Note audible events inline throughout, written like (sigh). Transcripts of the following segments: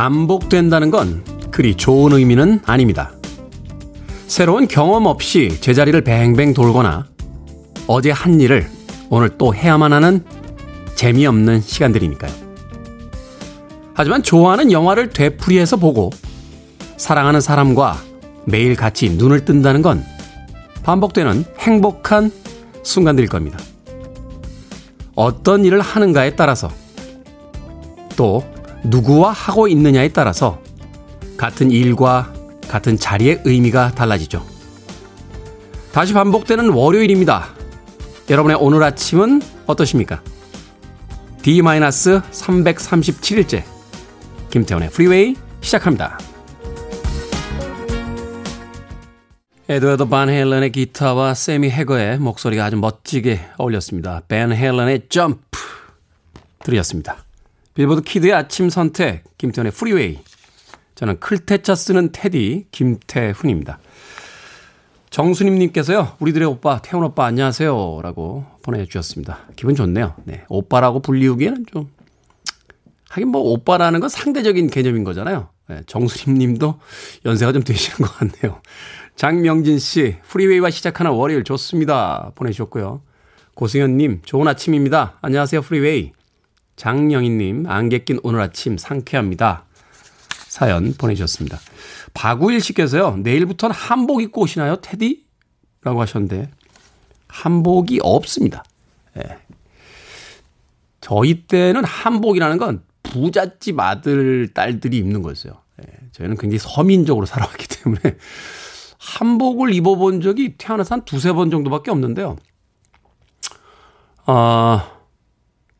반복된다는 건 그리 좋은 의미는 아닙니다. 새로운 경험 없이 제자리를 뱅뱅 돌거나 어제 한 일을 오늘 또 해야만 하는 재미없는 시간들이니까요. 하지만 좋아하는 영화를 되풀이해서 보고 사랑하는 사람과 매일 같이 눈을 뜬다는 건 반복되는 행복한 순간들일 겁니다. 어떤 일을 하는가에 따라서 또 누구와 하고 있느냐에 따라서 같은 일과 같은 자리의 의미가 달라지죠. 다시 반복되는 월요일입니다. 여러분의 오늘 아침은 어떠십니까? D-337일째 김태훈의 프리웨이 시작합니다. 에드워드 반 헬런의 기타와 세미 해거의 목소리가 아주 멋지게 어울렸습니다. Van Halen의 Jump 들으셨습니다. 빌보드 Kid의 아침 선택 김태훈의 프리웨이 저는 클테차 쓰는 테디 김태훈입니다. 정수님님께서요, 우리들의 오빠, 태훈 오빠 안녕하세요. 라고 보내주셨습니다. 기분 좋네요. 네. 오빠라고 불리우기에는 좀, 하긴 뭐 오빠라는 건 상대적인 개념인 거잖아요. 네, 정수님님도 연세가 좀 되시는 것 같네요. 장명진 씨, 프리웨이와 시작하는 월요일 좋습니다. 보내주셨고요. 고승현 님, 좋은 아침입니다. 안녕하세요, 프리웨이. 장영희님, 안개 낀 오늘 아침 상쾌합니다. 사연 보내주셨습니다. 박우일 씨께서요, 내일부터는 한복 입고 오시나요, 테디? 라고 하셨는데, 한복이 없습니다. 예. 저희 때는 한복이라는 건 부잣집 아들, 딸들이 입는 거였어요. 예. 저희는 굉장히 서민적으로 살아왔기 때문에 한복을 입어본 적이 태어나서 한 두세 번 정도밖에 없는데요. 아,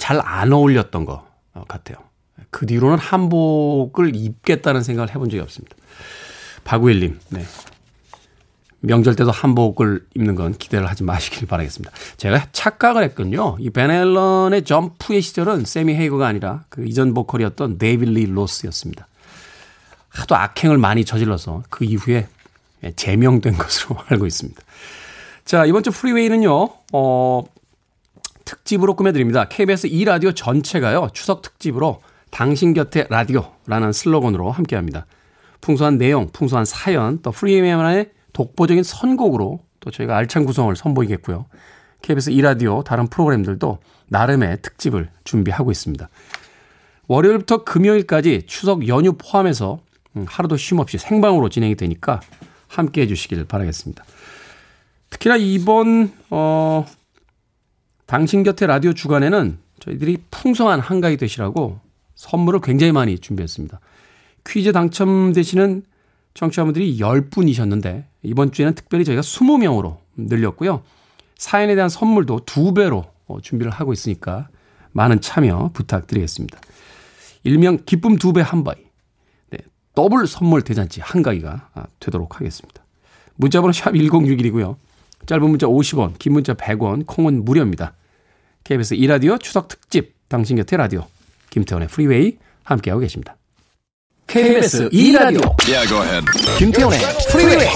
잘 안 어울렸던 것 같아요. 그 뒤로는 한복을 입겠다는 생각을 해본 적이 없습니다. 박우일님, 네. 명절 때도 한복을 입는 건 기대를 하지 마시길 바라겠습니다. 제가 착각을 했군요. 이 Van Halen의 Jump의 시절은 세미 헤이거가 아니라 그 이전 보컬이었던 데이비드 리 로스였습니다. 하도 악행을 많이 저질러서 그 이후에 제명된 것으로 (laughs) 알고 있습니다. 자, 이번 주 프리웨이는요, 어, 특집으로 꾸며드립니다. KBS 2라디오 전체가요, 추석 특집으로 당신 곁에 라디오라는 슬로건으로 함께 합니다. 풍성한 내용, 풍성한 사연, 또 프리미엄의 독보적인 선곡으로 또 저희가 알찬 구성을 선보이겠고요. KBS 2라디오 다른 프로그램들도 나름의 특집을 준비하고 있습니다. 월요일부터 금요일까지 추석 연휴 포함해서 음, 하루도 쉼 없이 생방으로 진행이 되니까 함께 해주시길 바라겠습니다. 특히나 이번 어 당신 곁에 라디오 주간에는 저희들이 풍성한 한가위 되시라고 선물을 굉장히 많이 준비했습니다. 퀴즈 당첨되시는 청취자분들이 10분이셨는데 이번 주에는 특별히 저희가 20명으로 늘렸고요. 사연에 대한 선물도 2배로 어, 준비를 하고 있으니까 많은 참여 부탁드리겠습니다. 일명 기쁨 2배 한가위. 네, 더블 선물 대잔치 한가위가 아, 되도록 하겠습니다. 문자번호 샵 1061이고요. 짧은 문자 50원, 긴 문자 100원, 콩은 무료입니다. KBS 2라디오 추석 특집 당신 곁에 라디오. 김태훈의 프리웨이 함께하고 계십니다. KBS 2라디오. Yeah, 김태훈의 프리웨이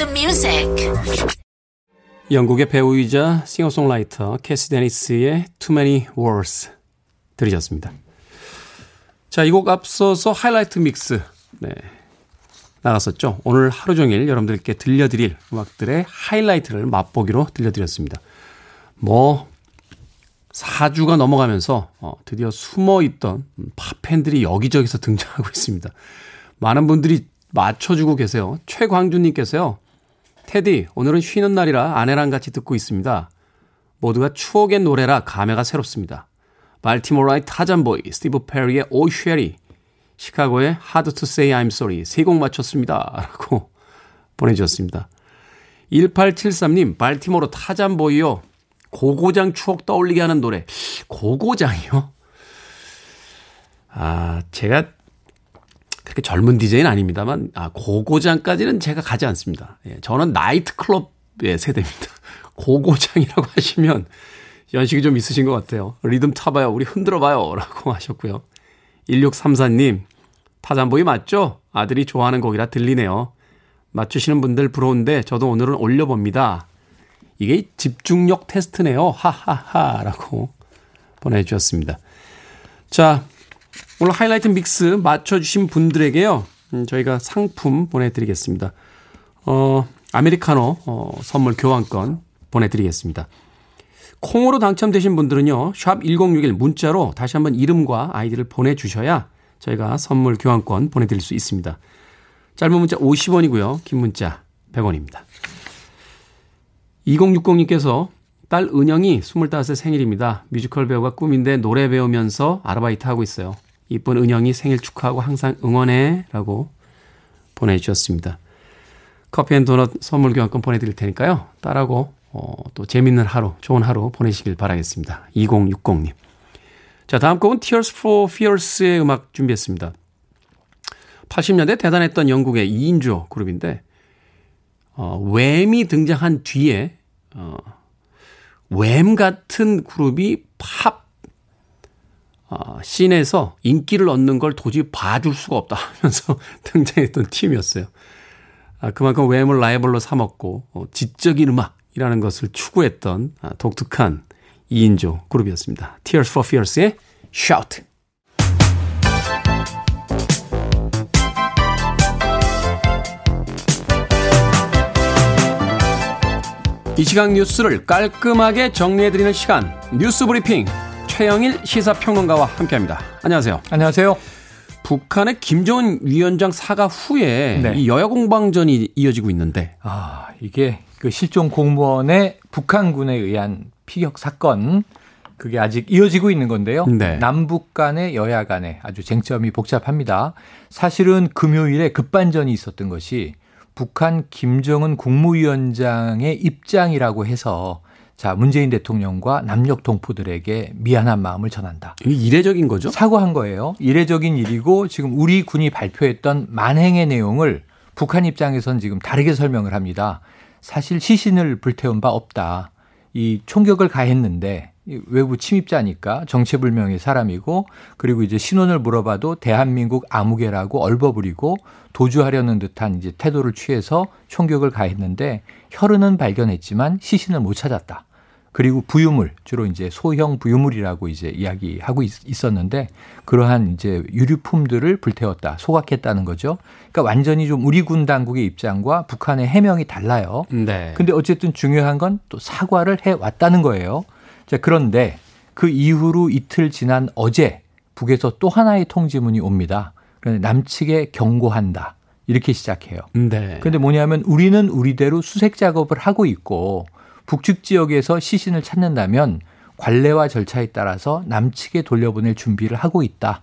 the music. 영국의 배우이자 싱어송라이터 캐시 데니스의 Too Many Walls 들으셨습니다. 자, 이 곡 앞서서 하이라이트 믹스 네, 나갔었죠. 오늘 하루 종일 여러분들께 들려드릴 음악들의 하이라이트를 맛보기로 들려드렸습니다. 뭐 4주가 넘어가면서 어, 드디어 숨어있던 팝팬들이 여기저기서 (laughs) 등장하고 있습니다. 많은 분들이 맞춰주고 계세요. 최광준님께서요. 테디, 오늘은 쉬는 날이라 아내랑 같이 듣고 있습니다. 모두가 추억의 노래라 감회가 새롭습니다. Baltimora의 Tarzan Boy, 스티브 페리의 Oh Sherrie, 시카고의 Hard to Say I'm Sorry 세 곡 맞췄습니다. 라고 (laughs) 보내주셨습니다. 1873님, Baltimora Tarzan Boy요. 고고장 추억 떠올리게 하는 노래. 고고장이요? 아, 제가 그렇게 젊은 디제이는 아닙니다만, 아, 고고장까지는 제가 가지 않습니다. 예, 저는 나이트클럽의 세대입니다. (laughs) 고고장이라고 하시면 연식이 좀 있으신 것 같아요. 리듬 타봐요. 우리 흔들어봐요. 라고 (laughs) 하셨고요. 1634님, 타잔보이 맞죠? 아들이 좋아하는 곡이라 들리네요. 맞추시는 분들 부러운데 저도 오늘은 올려봅니다. 이게 집중력 테스트네요. 하하하. 라고 보내주셨습니다. 자, 오늘 하이라이트 믹스 맞춰주신 분들에게요. 음, 저희가 상품 보내드리겠습니다. 어, 아메리카노 어, 선물 교환권 보내드리겠습니다. 콩으로 당첨되신 분들은요. 샵1061 문자로 다시 한번 이름과 아이디를 보내주셔야 저희가 선물 교환권 보내드릴 수 있습니다. 짧은 문자 50원이고요. 긴 문자 100원입니다. 2060님께서 딸 은영이 25세 생일입니다. 뮤지컬 배우가 꿈인데 노래 배우면서 아르바이트 하고 있어요. 이쁜 은영이 생일 축하하고 항상 응원해 라고 보내주셨습니다. 커피 and 도넛 선물 교환권 보내드릴 테니까요. 딸하고 어, 또 재밌는 하루, 좋은 하루 보내시길 바라겠습니다. 2060님. 자, 다음 곡은 Tears for Fears의 음악 준비했습니다. 80년대 대단했던 영국의 2인조 그룹인데, 어, Wham이 등장한 뒤에, 어, Wham 같은 그룹이 팝, 어, 씬에서 인기를 얻는 걸 도저히 봐줄 수가 없다 하면서 (laughs) 등장했던 팀이었어요. 아, 그만큼 Wham을 라이벌로 삼았고, 어, 지적인 음악이라는 것을 추구했던 아, 독특한 2인조 그룹이었습니다. Tears for Fears의 Shout. 이 시간 뉴스를 깔끔하게 정리해드리는 시간 뉴스 브리핑 최영일 시사평론가와 함께합니다. 안녕하세요. 안녕하세요. 북한의 김정은 위원장 사과 후에 네. 이 여야 공방전이 이어지고 있는데 아 이게 그 실종 공무원의 북한군에 의한 피격 사건 그게 아직 이어지고 있는 건데요. 네. 남북 간의 여야 간에 아주 쟁점이 복잡합니다. 사실은 금요일에 급반전이 있었던 것이 북한 김정은 국무위원장의 입장이라고 해서 자, 문재인 대통령과 남녘 동포들에게 미안한 마음을 전한다. 이례적인 거죠? 사과한 거예요. 이례적인 일이고 지금 우리 군이 발표했던 만행의 내용을 북한 입장에선 지금 다르게 설명을 합니다. 사실 시신을 불태운 바 없다. 이 총격을 가했는데 외부 침입자니까 정체불명의 사람이고 그리고 이제 신원을 물어봐도 대한민국 아무개라고 얼버무리고 도주하려는 듯한 이제 태도를 취해서 총격을 가했는데 혈흔은 발견했지만 시신을 못 찾았다. 그리고 부유물 주로 이제 소형 부유물이라고 이제 이야기하고 있, 었는데 그러한 이제 유류품들을 불태웠다 소각했다는 거죠. 그러니까 완전히 좀 우리 군 당국의 입장과 북한의 해명이 달라요. 네. 근데 어쨌든 중요한 건 또 사과를 해 왔다는 거예요. 자 그런데 그 이후로 이틀 지난 어제 북에서 또 하나의 통지문이 옵니다. 그런데 남측에 경고한다. 이렇게 시작해요. 네. 그런데 뭐냐면 우리는 우리대로 수색 작업을 하고 있고 북측 지역에서 시신을 찾는다면 관례와 절차에 따라서 남측에 돌려보낼 준비를 하고 있다.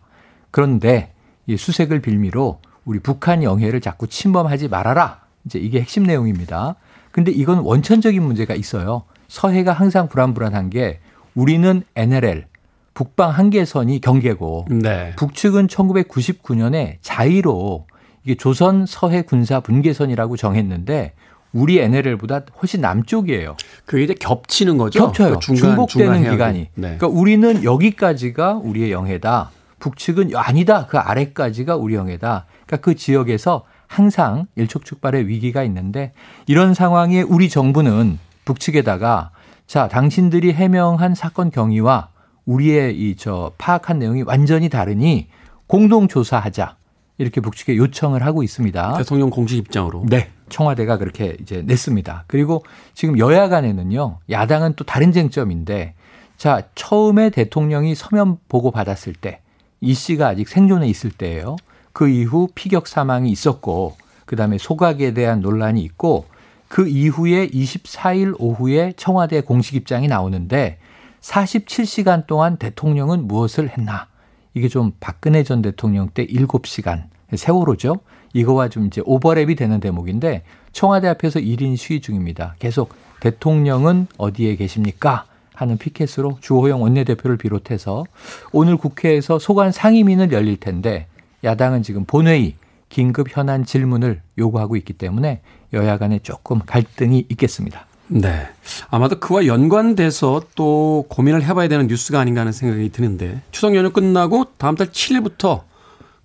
그런데 이 수색을 빌미로 우리 북한 영해를 자꾸 침범하지 말아라. 이제 이게 핵심 내용입니다. 근데 이건 원천적인 문제가 있어요. 서해가 항상 불안불안한 게 우리는 NLL 북방 한계선이 경계고 네. 북측은 1999년에 자의로 이게 조선 서해 군사 분계선이라고 정했는데 우리 NLL보다 훨씬 남쪽이에요. 그게 이제 겹치는 거죠. 겹쳐요. 그러니까 중간, 중복되는 기간이. 네. 그러니까 우리는 여기까지가 우리의 영해다. 북측은 아니다. 그 아래까지가 우리 영해다. 그러니까 그 지역에서 항상 일촉즉발의 위기가 있는데 이런 상황에 우리 정부는 북측에다가 자, 당신들이 해명한 사건 경위와 우리의 이 저 파악한 내용이 완전히 다르니 공동 조사하자. 이렇게 북측에 요청을 하고 있습니다. 대통령 공식 입장으로. 네. 청와대가 그렇게 이제 냈습니다. 그리고 지금 여야 간에는요, 야당은 또 다른 쟁점인데, 자, 처음에 대통령이 서면 보고 받았을 때, 이 씨가 아직 생존해 있을 때예요. 그 이후 피격 사망이 있었고, 그 다음에 소각에 대한 논란이 있고, 그 이후에 24일 오후에 청와대 공식 입장이 나오는데, 47시간 동안 대통령은 무엇을 했나? 이게 좀 박근혜 전 대통령 때 7시간 세월호죠. 이거와 좀 이제 오버랩이 되는 대목인데 청와대 앞에서 1인 시위 중입니다. 계속 대통령은 어디에 계십니까? 하는 피켓으로 주호영 원내대표를 비롯해서 오늘 국회에서 소관 상임위는 열릴 텐데 야당은 지금 본회의 긴급 현안 질문을 요구하고 있기 때문에 여야 간에 조금 갈등이 있겠습니다. 네. 아마도 그와 연관돼서 또 고민을 해봐야 되는 뉴스가 아닌가 하는 생각이 드는데 추석 연휴 끝나고 다음 달 7일부터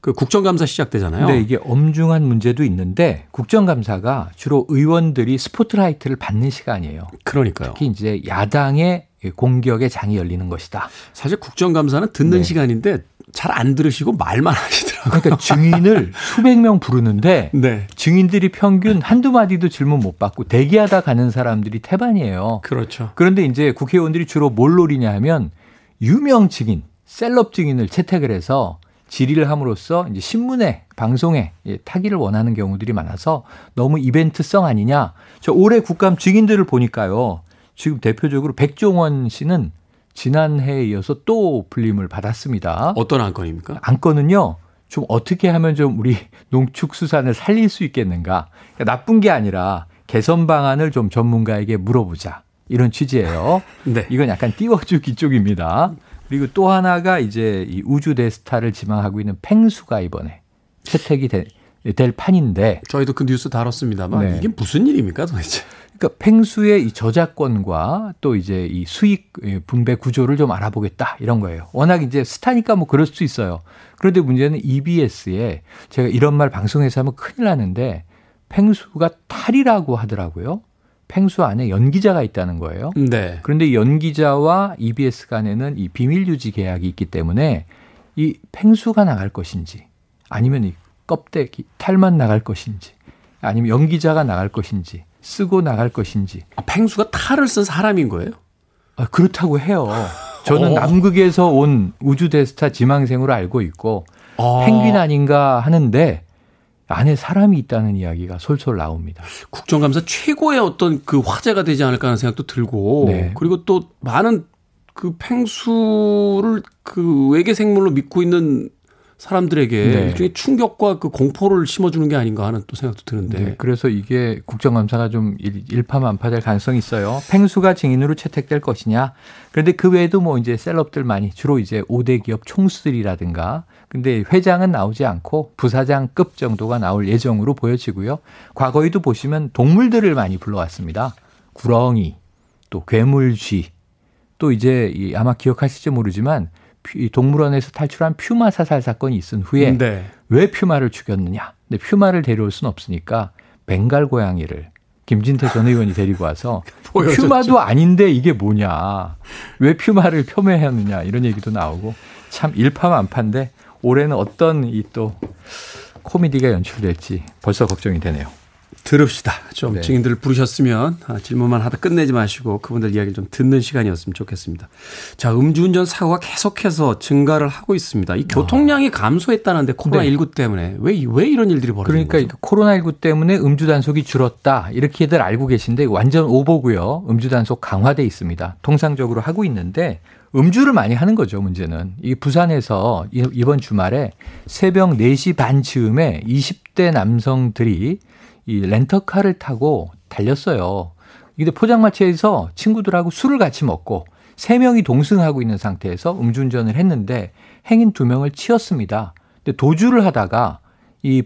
그 국정감사 시작되잖아요. 네, 이게 엄중한 문제도 있는데 국정감사가 주로 의원들이 스포트라이트를 받는 시간이에요. 그러니까요. 특히 이제 야당의 공격의 장이 열리는 것이다. 사실 국정감사는 듣는 네. 시간인데 잘 안 들으시고 말만 (laughs) 하시더라고요. 그러니까 증인을 수백 명 부르는데 (laughs) 네. 증인들이 평균 한두 마디도 질문 못 받고 대기하다 가는 사람들이 태반이에요. 그렇죠. 그런데 이제 국회의원들이 주로 뭘 노리냐 하면 유명 증인, 셀럽 증인을 채택을 해서 질의를 함으로써 이제 신문에 방송에 타기를 원하는 경우들이 많아서 너무 이벤트성 아니냐. 저 올해 국감 증인들을 보니까요. 지금 대표적으로 백종원 씨는 지난해에 이어서 또 불림을 받았습니다. 어떤 안건입니까? 안건은요. 좀 어떻게 하면 좀 우리 농축수산을 살릴 수 있겠는가. 그러니까 나쁜 게 아니라 개선 방안을 좀 전문가에게 물어보자. 이런 취지예요. (laughs) 네. 이건 약간 띄워주기 쪽입니다. 그리고 또 하나가 이제 이 우주 대스타를 지망하고 있는 팽수가 이번에 채택이 될, 될 판인데 저희도 그 뉴스 다뤘습니다만 네. 이게 무슨 일입니까 도대체? 그러니까 팽수의 이 저작권과 또 이제 이 수익 분배 구조를 좀 알아보겠다 이런 거예요. 워낙 이제 스타니까 뭐 그럴 수 있어요. 그런데 문제는 EBS에 제가 이런 말 방송에서 하면 큰일 나는데 팽수가 탈이라고 하더라고요. 팽수 안에 연기자가 있다는 거예요. 네. 그런데 연기자와 EBS 간에는 이 비밀 유지 계약이 있기 때문에 이 팽수가 나갈 것인지 아니면 이 껍데기 탈만 나갈 것인지 아니면 연기자가 나갈 것인지 쓰고 나갈 것인지. 아, 팽수가 탈을 쓴 사람인 거예요? 아, 그렇다고 해요. 저는 어. 남극에서 온 우주 대스타 지망생으로 알고 있고 어. 펭귄 아닌가 하는데 안에 사람이 있다는 이야기가 솔솔 나옵니다. 국정감사 최고의 어떤 그 화제가 되지 않을까 하는 생각도 들고 네. 그리고 또 많은 그 팽수를 그 외계 생물로 믿고 있는 사람들에게 네. 일종의 충격과 그 공포를 심어주는 게 아닌가 하는 또 생각도 드는데. 네. 그래서 이게 국정감사가 좀 일 파만파될 가능성이 있어요. 팽수가 증인으로 채택될 것이냐. 그런데 그 외에도 뭐 이제 셀럽들 많이 주로 이제 5대 기업 총수들이라든가 근데 회장은 나오지 않고 부사장급 정도가 나올 예정으로 보여지고요. 과거에도 보시면 동물들을 많이 불러왔습니다. 구렁이, 또 괴물쥐, 또 이제 아마 기억하실지 모르지만 동물원에서 탈출한 퓨마 사살 사건이 있은 후에 네. 왜 퓨마를 죽였느냐? 근데 퓨마를 데려올 수는 없으니까 벵갈 고양이를 김진태 전 의원이 데리고 와서 (laughs) 퓨마도 아닌데 이게 뭐냐? 왜 퓨마를 폄훼하느냐? 이런 얘기도 나오고 참 일파만파인데 올해는 어떤 이 또 코미디가 연출될지 벌써 걱정이 되네요. 들읍시다. 좀 네. 증인들을 부르셨으면 아, 질문만 하다 끝내지 마시고 그분들 이야기를 좀 듣는 시간이었으면 좋겠습니다. 자, 음주운전 사고가 계속해서 증가를 하고 있습니다. 이 교통량이 감소했다는데 코로나19 네. 때문에 왜, 왜 이런 일들이 벌어지는 그러니까 코로나19 때문에 음주 단속이 줄었다. 이렇게들 알고 계신데 완전 오보고요. 음주 단속 강화돼 있습니다. 통상적으로 하고 있는데 음주를 많이 하는 거죠, 문제는. 이 부산에서 이번 주말에 새벽 4시 반 즈음에 20대 남성들이 이 렌터카를 타고 달렸어요. 근데 포장마차에서 친구들하고 술을 같이 먹고 세 명이 동승하고 있는 상태에서 음주운전을 했는데 행인 두 명을 치었습니다. 근데 도주를 하다가 이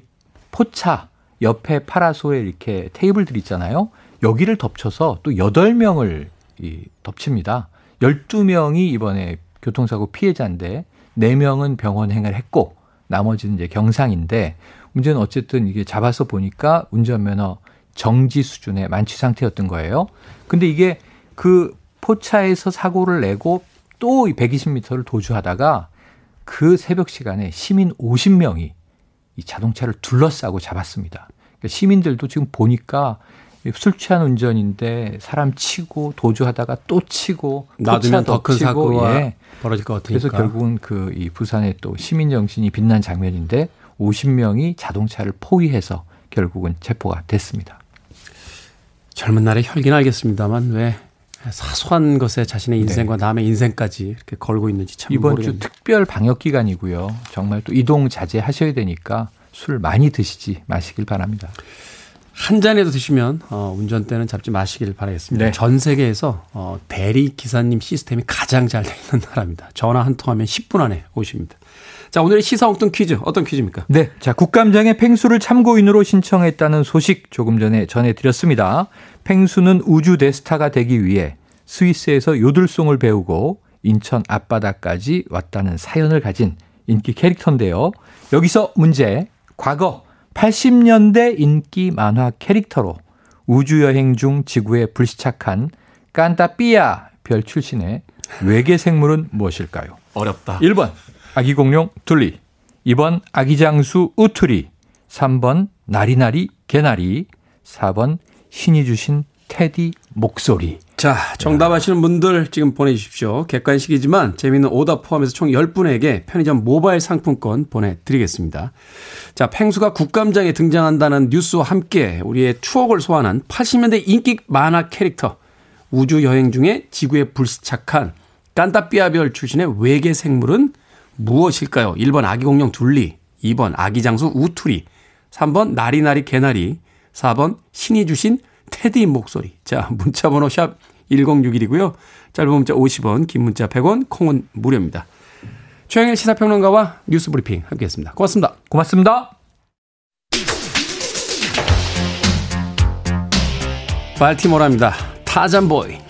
포차 옆에 파라솔에 이렇게 테이블들 있잖아요. 여기를 덮쳐서 또 8명을 이 덮칩니다. 12명이 이번에 교통사고 피해자인데 4명은 병원 행을 했고 나머지는 이제 경상인데 문제는 어쨌든 이게 잡아서 보니까 운전면허 정지 수준의 만취 상태였던 거예요. 근데 이게 그 포차에서 사고를 내고 또 120m를 도주하다가 그 새벽 시간에 시민 50명이 이 자동차를 둘러싸고 잡았습니다. 그러니까 시민들도 지금 보니까 술 취한 운전인데 사람 치고 도주하다가 또 치고 놔두면 더 큰 사고가 예. 벌어질 것 같으니까. 그래서 결국은 그 이 부산의 또 시민 정신이 빛난 장면인데 50명이 자동차를 포위해서 결국은 체포가 됐습니다. 젊은 날의 혈기는 알겠습니다만 왜 사소한 것에 자신의 인생과 네. 남의 인생까지 이렇게 걸고 있는지 참 이번 모르겠네요. 주 특별 방역 기간이고요. 정말 또 이동 자제하셔야 되니까 술 많이 드시지 마시길 바랍니다. 한 잔이라도 드시면 어, 운전대는 잡지 마시길 바라겠습니다. 네. 전 세계에서 어, 대리 기사님 시스템이 가장 잘 되어 있는 나라입니다. 전화 한 통하면 10분 안에 오십니다. 자, 오늘의 시사 엉뚱 퀴즈 어떤 퀴즈입니까? 네. 자, 국감장에 펭수를 참고인으로 신청했다는 소식 조금 전에 전해 드렸습니다. 펭수는 우주 대스타가 되기 위해 스위스에서 요들송을 배우고 인천 앞바다까지 왔다는 사연을 가진 인기 캐릭터인데요. 여기서 문제. 과거 80년대 인기 만화 캐릭터로 우주여행 중 지구에 불시착한 깐따삐아 별 출신의 외계 생물은 무엇일까요? 어렵다. 1번 아기 공룡 둘리 2번 아기 장수 우투리 3번 나리나리 개나리 4번 신이 주신 테디 목소리. 자, 정답하시는 분들 지금 보내주십시오. 객관식이지만 재미있는 오답 포함해서 총 10분에게 편의점 모바일 상품권 보내드리겠습니다. 자, 펭수가 국감장에 등장한다는 뉴스와 함께 우리의 추억을 소환한 80년대 인기 만화 캐릭터 우주 여행 중에 지구에 불시착한 깐따삐아별 출신의 외계 생물은 무엇일까요? 1번 아기 공룡 둘리, 2번 아기 장수 우투리, 3번 나리나리 개나리, 4번 신이 주신 테디 목소리. 자, 문자 번호 샵 1061이고요. 짧은 문자 50원, 긴 문자 100원, 콩은 무료입니다. 최영일 시사평론가와 뉴스 브리핑 함께했습니다. 고맙습니다. 고맙습니다. 발티모라입니다. 타잔보이.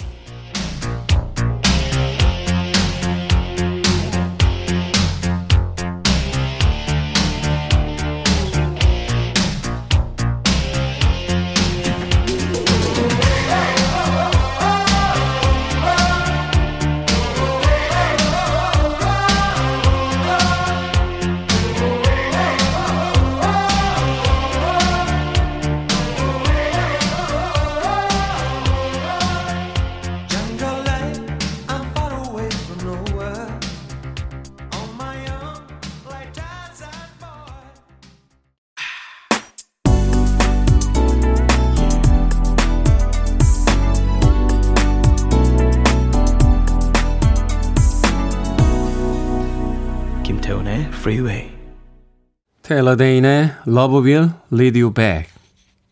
테일러 데인의 Love Will Lead You Back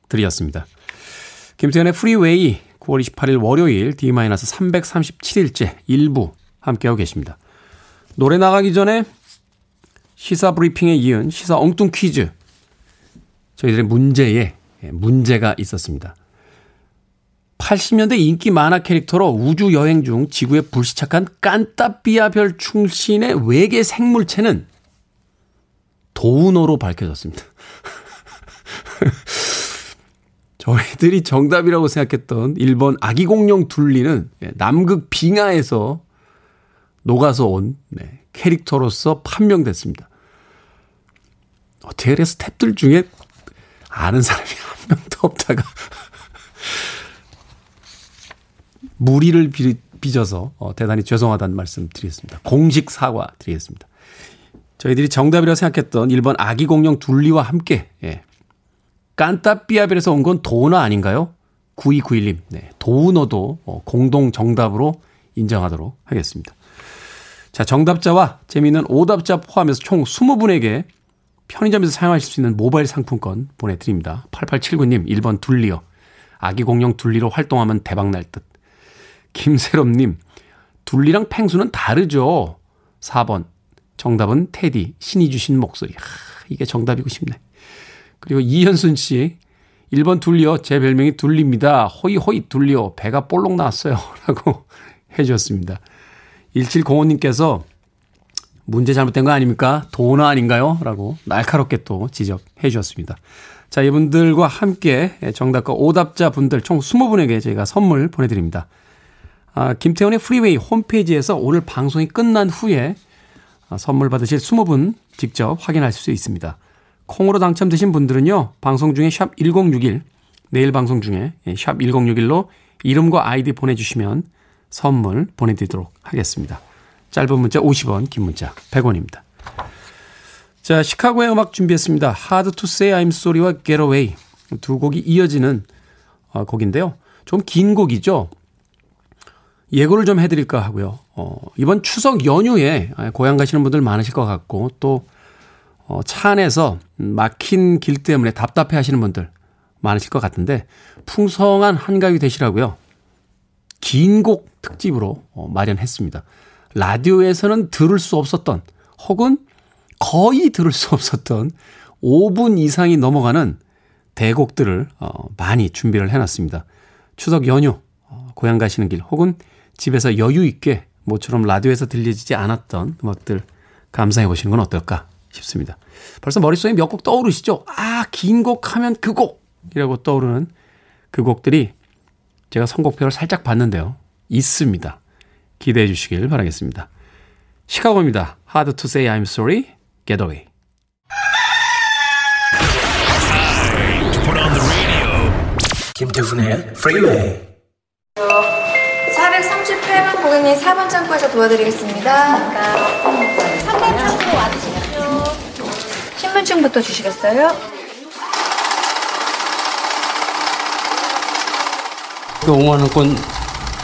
들이었습니다. 김태현의 Freeway 9월 28일 월요일 D-337일째 1부 함께하고 계십니다. 노래 나가기 전에 시사 브리핑에 이은 시사 엉뚱 퀴즈 저희들의 문제에 문제가 있었습니다. 80년대 인기 만화 캐릭터로 우주 여행 중 지구에 불시착한 깐따삐아별 출신의 외계 생물체는 도우너로 밝혀졌습니다. (laughs) 저희들이 정답이라고 생각했던 1번 아기 공룡 둘리는 예, 남극 빙하에서 녹아서 온 네, 캐릭터로서 판명됐습니다. 어떻게 스탭들 중에 아는 사람이 한 명도 없다가 (laughs) 무리를 빚어서 어, 대단히 죄송하다는 말씀 드리겠습니다. 공식 사과 드리겠습니다. 저희들이 정답이라고 생각했던 1번 아기 공룡 둘리와 함께 예. 깐따삐아벨에서 온 건 도너 아닌가요? 9291님. 네. 도너도 어, 공동 정답으로 인정하도록 하겠습니다. 자, 정답자와 재미있는 오답자 포함해서 총 20분에게 편의점에서 사용하실 수 있는 모바일 상품권 보내드립니다. 8879님, 1번 둘리요. 아기 공룡 둘리로 활동하면 대박날 듯. 김세롬님, 둘리랑 펭수는 다르죠. 4번, 정답은 테디, 신이 주신 목소리. 하, 이게 정답이고 싶네. 그리고 이현순 씨, 1번 둘리요. 제 별명이 둘리입니다. 호이 호이 둘리요. 배가 볼록 나왔어요. (laughs) 라고 해주셨습니다. 1705님께서 문제 잘못된 거 아닙니까? 도너 아닌가요? 라고 날카롭게 또 지적해 주셨습니다. 자, 이분들과 함께 정답과 오답자 분들 총 20분에게 저희가 선물 보내드립니다. 아, 김태훈의 프리웨이 홈페이지에서 오늘 방송이 끝난 후에 아, 선물 받으실 20분 직접 확인하실 수 있습니다. 콩으로 당첨되신 분들은요, 방송 중에 샵 1061, 내일 방송 중에 예, 샵 1061로 이름과 아이디 보내주시면 선물 보내드리도록 하겠습니다. 짧은 문자 50원, 긴 문자 100원입니다. 자, 시카고의 음악 준비했습니다. Hard to Say I'm Sorry와 Get Away 두 곡이 이어지는 어, 곡인데요. 좀 긴 곡이죠. 예고를 좀 해드릴까 하고요. 어, 이번 추석 연휴에 고향 가시는 분들 많으실 것 같고 또 어, 차 안에서 막힌 길 때문에 답답해 하시는 분들 많으실 것 같은데 풍성한 한가위 되시라고요. 긴 곡 특집으로 어, 마련했습니다. 라디오에서는 들을 수 없었던 혹은 거의 들을 수 없었던 5분 이상이 넘어가는 대곡들을 어, 많이 준비를 해놨습니다. 추석 연휴, 어, 고향 가시는 길 혹은 집에서 여유 있게 모처럼 라디오에서 들려지지 않았던 음악들 감상해 보시는 건 어떨까 싶습니다. 벌써 머릿속에 몇 곡 떠오르시죠? 아, 긴 곡 하면 그 곡이라고 떠오르는 그 곡들이 제가 선곡표를 살짝 봤는데요. 있습니다. 기대해 주시길 바라겠습니다. 시카고입니다. Hard to say I'm sorry, get away. 김태훈의 Freeway. 438번 고객님 4번 창구에서 도와드리겠습니다. 3번 창구로 와주십시오. 신분증부터 주시겠어요? 그 5만 원권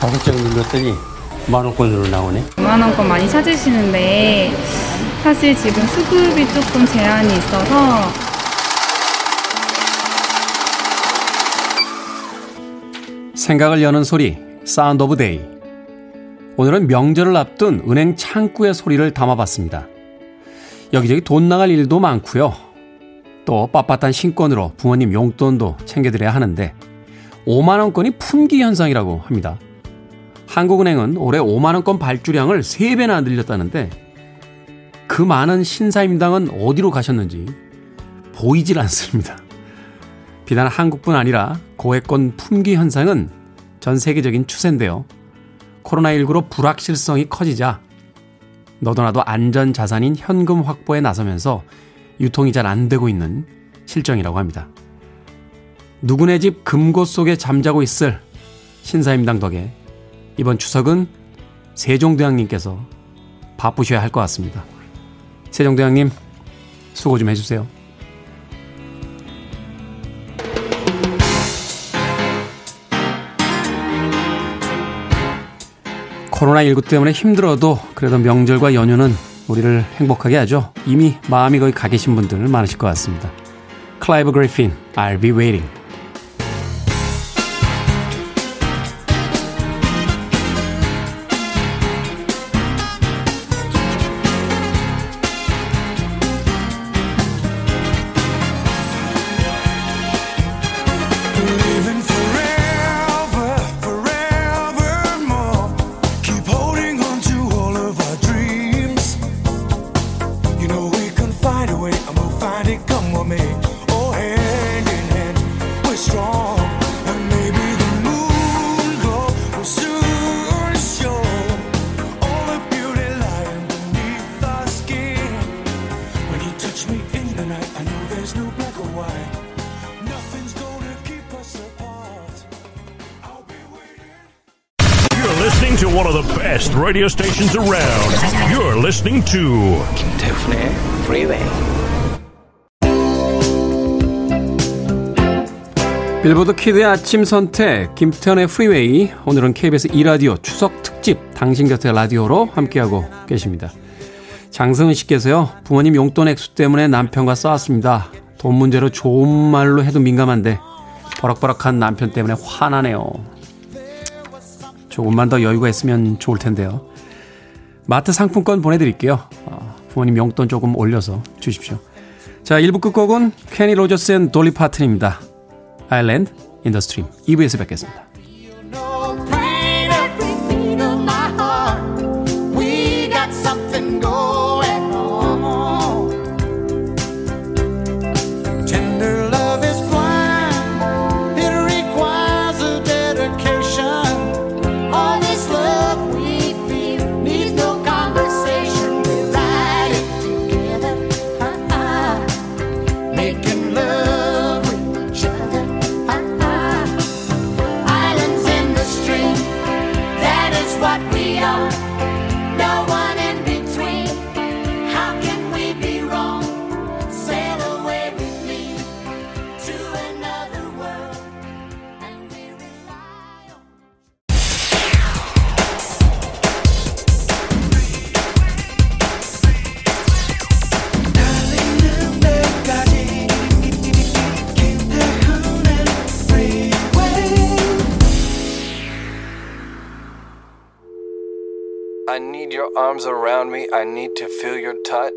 다섯 장 눌렀더니 만 원권으로 나오네. 5만 원권 많이 찾으시는데 사실 지금 수급이 조금 제한이 있어서 생각을 여는 소리, Sound of Day. 오늘은 명절을 앞둔 은행 창구의 소리를 담아봤습니다. 여기저기 돈 나갈 일도 많고요. 또 빳빳한 신권으로 부모님 용돈도 챙겨드려야 하는데 5만원권이 품귀 현상이라고 합니다. 한국은행은 올해 5만원권 발주량을 3배나 늘렸다는데 그 많은 신사임당은 어디로 가셨는지 보이질 않습니다. 비단 한국뿐 아니라 고액권 품귀 현상은 전 세계적인 추세인데요. 코로나19로 불확실성이 커지자 너도나도 안전 자산인 현금 확보에 나서면서 유통이 잘 안 되고 있는 실정이라고 합니다. 누구네 집 금고 속에 잠자고 있을 신사임당 덕에 이번 추석은 세종대왕님께서 바쁘셔야 할 것 같습니다. 세종대왕님 수고 좀 해주세요. 코로나19 때문에 힘들어도 그래도 명절과 연휴는 우리를 행복하게 하죠. 이미 마음이 거의 가 계신 분들 많으실 것 같습니다. 클라이브 그리핀, I'll be waiting. Radio stations around. You're listening to 김태훈의 Freeway. 빌보드 Kid의 아침 선택, 김태훈의 프리웨이. 오늘은 KBS 2라디오 추석 특집, 당신 곁의 라디오로 함께하고 계십니다. 장승은 씨께서요, 부모님 용돈 액수 때문에 남편과 싸웠습니다. 돈 문제로 좋은 말로 해도 민감한데, 버럭버럭한 남편 때문에 화나네요. 조금만 더 여유가 있으면 좋을 텐데요. 마트 상품권 보내드릴게요. 어, 부모님 용돈 조금 올려서 주십시오. 자, 1부 끝곡은 케니 로저스 and 돌리 파튼입니다. Islands in the Stream 2부에서 뵙겠습니다. I need to feel your touch.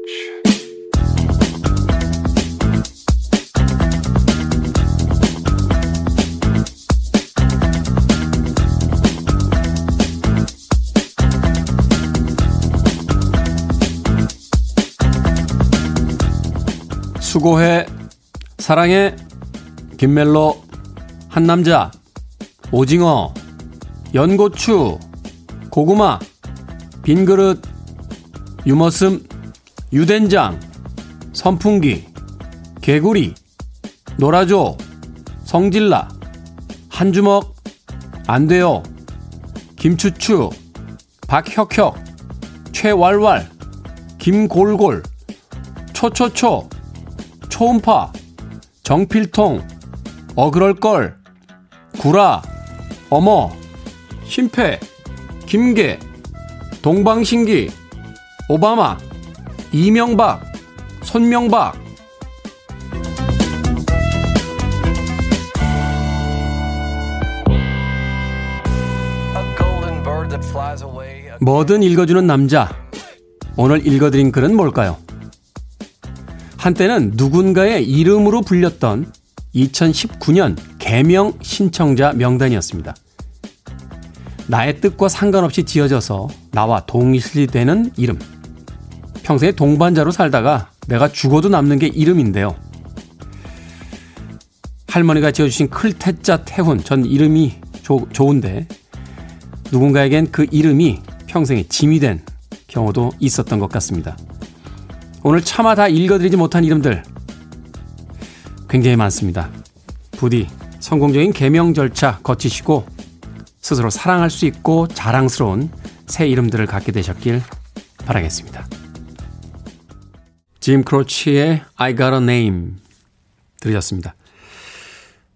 수고해, 사랑해, 김멜로, 한남자, 오징어, 연고추, 고구마, 빈 그릇, 유머슴, 유된장, 선풍기, 개구리, 놀아줘, 성질나, 한 주먹, 안 돼요, 김추추, 박혁혁, 최왈왈, 김골골, 초초초, 초음파, 정필통, 어그럴걸, 구라, 어머, 심폐, 김계, 동방신기, 오바마, 이명박, 손명박. 뭐든 읽어주는 남자. 오늘 읽어드린 글은 뭘까요? 한때는 누군가의 이름으로 불렸던 2019년 개명 신청자 명단이었습니다. 나의 뜻과 상관없이 지어져서 나와 동일시되는 이름. 평소에 동반자로 살다가 내가 죽어도 남는 게 이름인데요. 할머니가 지어주신 클태자 태훈 전 이름이 조- 좋은데 누군가에겐 그 이름이 평생의 짐이 된 경우도 있었던 것 같습니다. 오늘 차마 다 읽어드리지 못한 이름들 굉장히 많습니다. 부디 성공적인 개명 절차 거치시고 스스로 사랑할 수 있고 자랑스러운 새 이름들을 갖게 되셨길 바라겠습니다. 짐 크로치의 I Got a Name 들으셨습니다.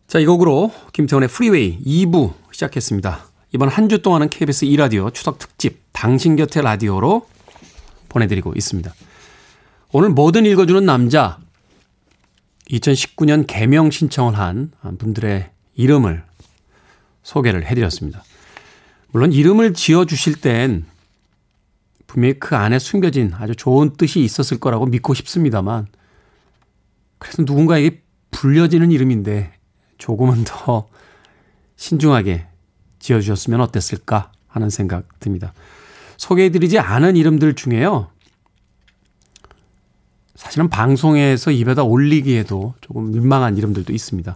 자, 이 곡으로 김태훈의 프리웨이 2부 시작했습니다. 이번 한 주 동안은 KBS 2라디오 추석 특집 당신 곁의 라디오로 보내드리고 있습니다. 오늘 뭐든 읽어주는 남자 2019년 개명 신청을 한 분들의 이름을 소개를 해드렸습니다. 물론 이름을 지어주실 땐 분명히 그 안에 숨겨진 아주 좋은 뜻이 있었을 거라고 믿고 싶습니다만 그래서 누군가에게 불려지는 이름인데 조금은 더 신중하게 지어주셨으면 어땠을까 하는 생각 듭니다. 소개해드리지 않은 이름들 중에요. 사실은 방송에서 입에다 올리기에도 조금 민망한 이름들도 있습니다.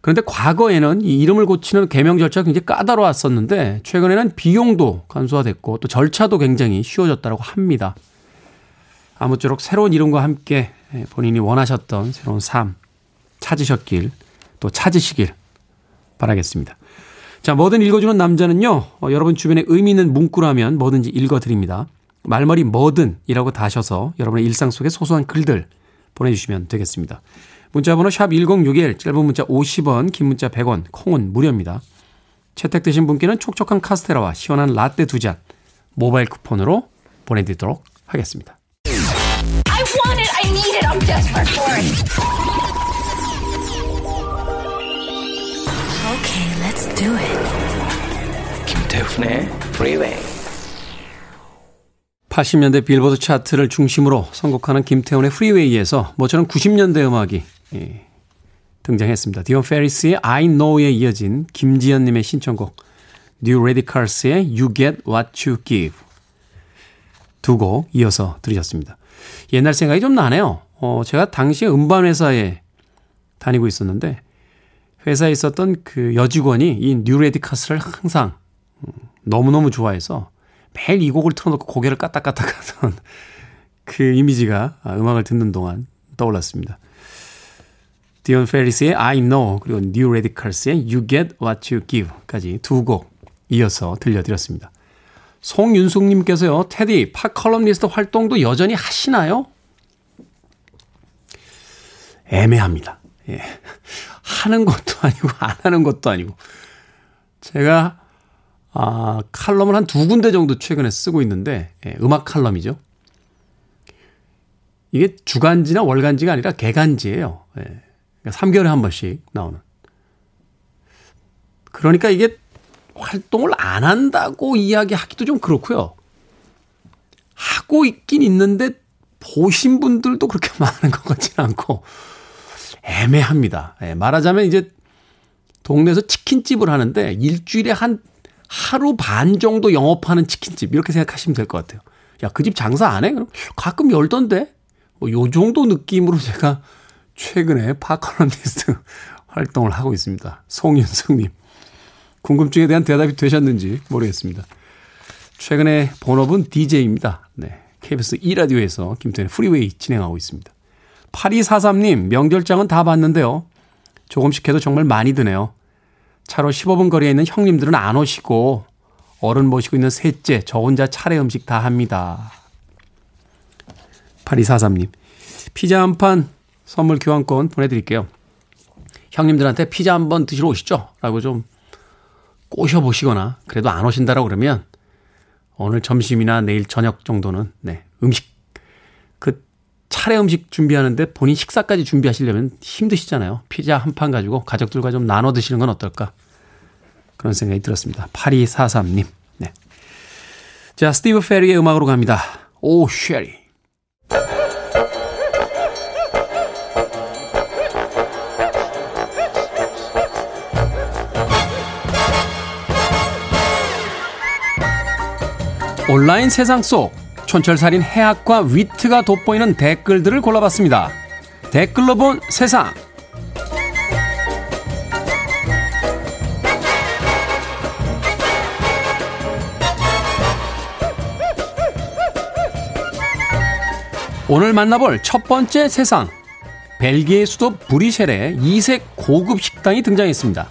그런데 과거에는 이 이름을 고치는 개명 절차가 굉장히 까다로웠었는데 최근에는 비용도 간소화됐고 또 절차도 굉장히 쉬워졌다고 합니다. 아무쪼록 새로운 이름과 함께 본인이 원하셨던 새로운 삶 찾으셨길 또 찾으시길 바라겠습니다. 자, 뭐든 읽어주는 남자는요, 어, 여러분 주변에 의미 있는 문구라면 뭐든지 읽어드립니다. 말머리 뭐든이라고 다셔서 여러분의 일상 속의 소소한 글들 보내주시면 되겠습니다. 문자번호 샵 1061, 짧은 문자 50원, 긴 문자 100원, 콩은 무료입니다. 채택되신 분께는 촉촉한 카스테라와 시원한 라떼 두 잔 모바일 쿠폰으로 보내드리도록 하겠습니다. I want it. I need it. I'm desperate for it. Okay, let's do it. 김태훈의 Freeway. 80년대 빌보드 차트를 중심으로 선곡하는 김태훈의 프리웨이에서 모처럼 90년대 음악이 예, 등장했습니다. 디온 페리스의 I Know에 이어진 김지연님의 신청곡 New Radicals의 You Get What You Give 두 곡 이어서 들으셨습니다. 옛날 생각이 좀 나네요. 어, 제가 당시에 음반 회사에 다니고 있었는데 회사에 있었던 그 여직원이 이 New Radicals를 항상 음, 너무너무 좋아해서 매일 이 곡을 틀어놓고 고개를 까딱까딱 하던 (laughs) 그 이미지가 아, 음악을 듣는 동안 떠올랐습니다. 디온 페리스의 I Know 그리고 New Radicals의 You Get What You Give까지 두 곡 이어서 들려드렸습니다. 송윤숙님께서요. 태디 팝 칼럼니스트 활동도 여전히 하시나요? 애매합니다. 예. 하는 것도 아니고 안 하는 것도 아니고 제가 아, 칼럼을 한 두 군데 정도 최근에 쓰고 있는데, 예, 음악 칼럼이죠. 이게 주간지나 월간지가 아니라 계간지예요. 예, 그러니까 3개월에 한 번씩 나오는. 그러니까 이게 활동을 안 한다고 이야기하기도 좀 그렇고요. 하고 있긴 있는데 보신 분들도 그렇게 (laughs) 많은 것 같지는 않고 애매합니다. 예, 말하자면 이제 동네에서 치킨집을 하는데 일주일에 한 하루 반 정도 영업하는 치킨집 이렇게 생각하시면 될 것 같아요. 야, 그 집 장사 안 해? 그럼 가끔 열던데? 뭐 요 정도 느낌으로 (laughs) 제가 최근에 팝 칼럼니스트 (laughs) 활동을 하고 있습니다. 송윤숙님. 궁금증에 대한 대답이 되셨는지 모르겠습니다. 최근에 본업은 DJ입니다. 네. KBS 2라디오에서 김태훈의 프리웨이 진행하고 있습니다. 8243님, 명절장은 다 봤는데요. 조금씩 해도 정말 많이 드네요. 차로 15분 거리에 있는 형님들은 안 오시고 어른 모시고 있는 셋째, 저 혼자 차례 음식 다 합니다. 8243님, 피자 한 판 선물 교환권 보내드릴게요. 형님들한테 피자 한번 드시러 오시죠? 라고 좀 꼬셔보시거나 그래도 안 오신다라고 그러면 오늘 점심이나 내일 저녁 정도는 네, 음식 그 차례 음식 준비하는데 본인 식사까지 준비하시려면 힘드시잖아요. 피자 한 판 가지고 가족들과 좀 나눠 드시는 건 어떨까? 그런 생각이 들었습니다. 8243님. 네. 자, 스티브 페리의 음악으로 갑니다. 오, 쉐리. 온라인 세상 속 촌철살인 해학과 위트가 돋보이는 댓글들을 골라봤습니다. 댓글로 본 세상. 오늘 만나볼 첫 번째 세상. 벨기에 수도 브리셀에 이색 고급 식당이 등장했습니다.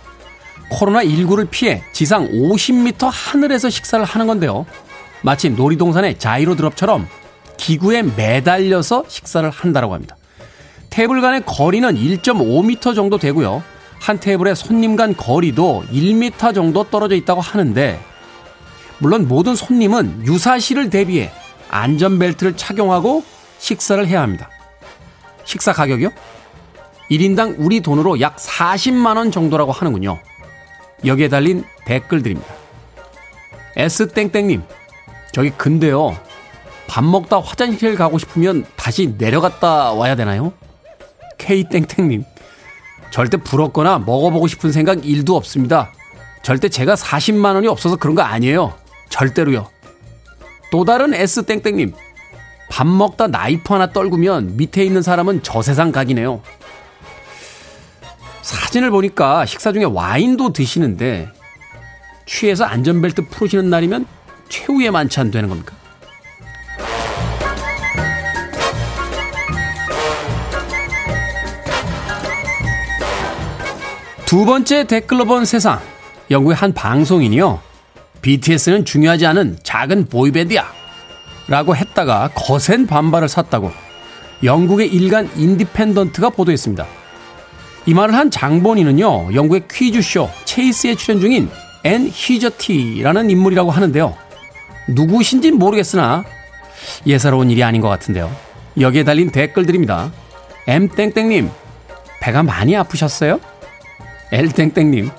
코로나19를 피해 지상 50m 하늘에서 식사를 하는 건데요. 마치 놀이동산의 자이로 드롭처럼 기구에 매달려서 식사를 한다고 합니다. 테이블 간의 거리는 1.5m 정도 되고요. 한 테이블에 손님 간 거리도 1m 정도 떨어져 있다고 하는데 물론 모든 손님은 유사시를 대비해 안전벨트를 착용하고 식사를 해야 합니다. 식사 가격이요? 1인당 우리 돈으로 약 40만원 정도라고 하는군요. 여기에 달린 댓글들입니다. S땡땡님, 저기 근데요. 밥 먹다 화장실 가고 싶으면 다시 내려갔다 와야 되나요? K땡땡님, 절대 부럽거나 먹어보고 싶은 생각 1도 없습니다. 절대 제가 40만 원이 없어서 그런 거 아니에요. 절대로요. 또 다른 S땡땡님, 밥 먹다 나이프 하나 떨구면 밑에 있는 사람은 저 세상 각이네요. 사진을 보니까 식사 중에 와인도 드시는데 취해서 안전벨트 풀으시는 날이면 최후의 만찬 되는 겁니까? 두 번째 댓글로 본 세상. 영국의 한 방송인이요. BTS는 중요하지 않은 작은 보이밴드야. 라고 했다가 거센 반발을 샀다고 영국의 일간 인디펜던트가 보도했습니다. 이 말을 한 장본인은요, 영국의 퀴즈쇼 체이스에 출연 중인 앤 히저티라는 인물이라고 하는데요. 누구신진 모르겠으나 예사로운 일이 아닌 것 같은데요. 여기에 달린 댓글들입니다. M땡땡님, 배가 많이 아프셨어요? L땡땡님,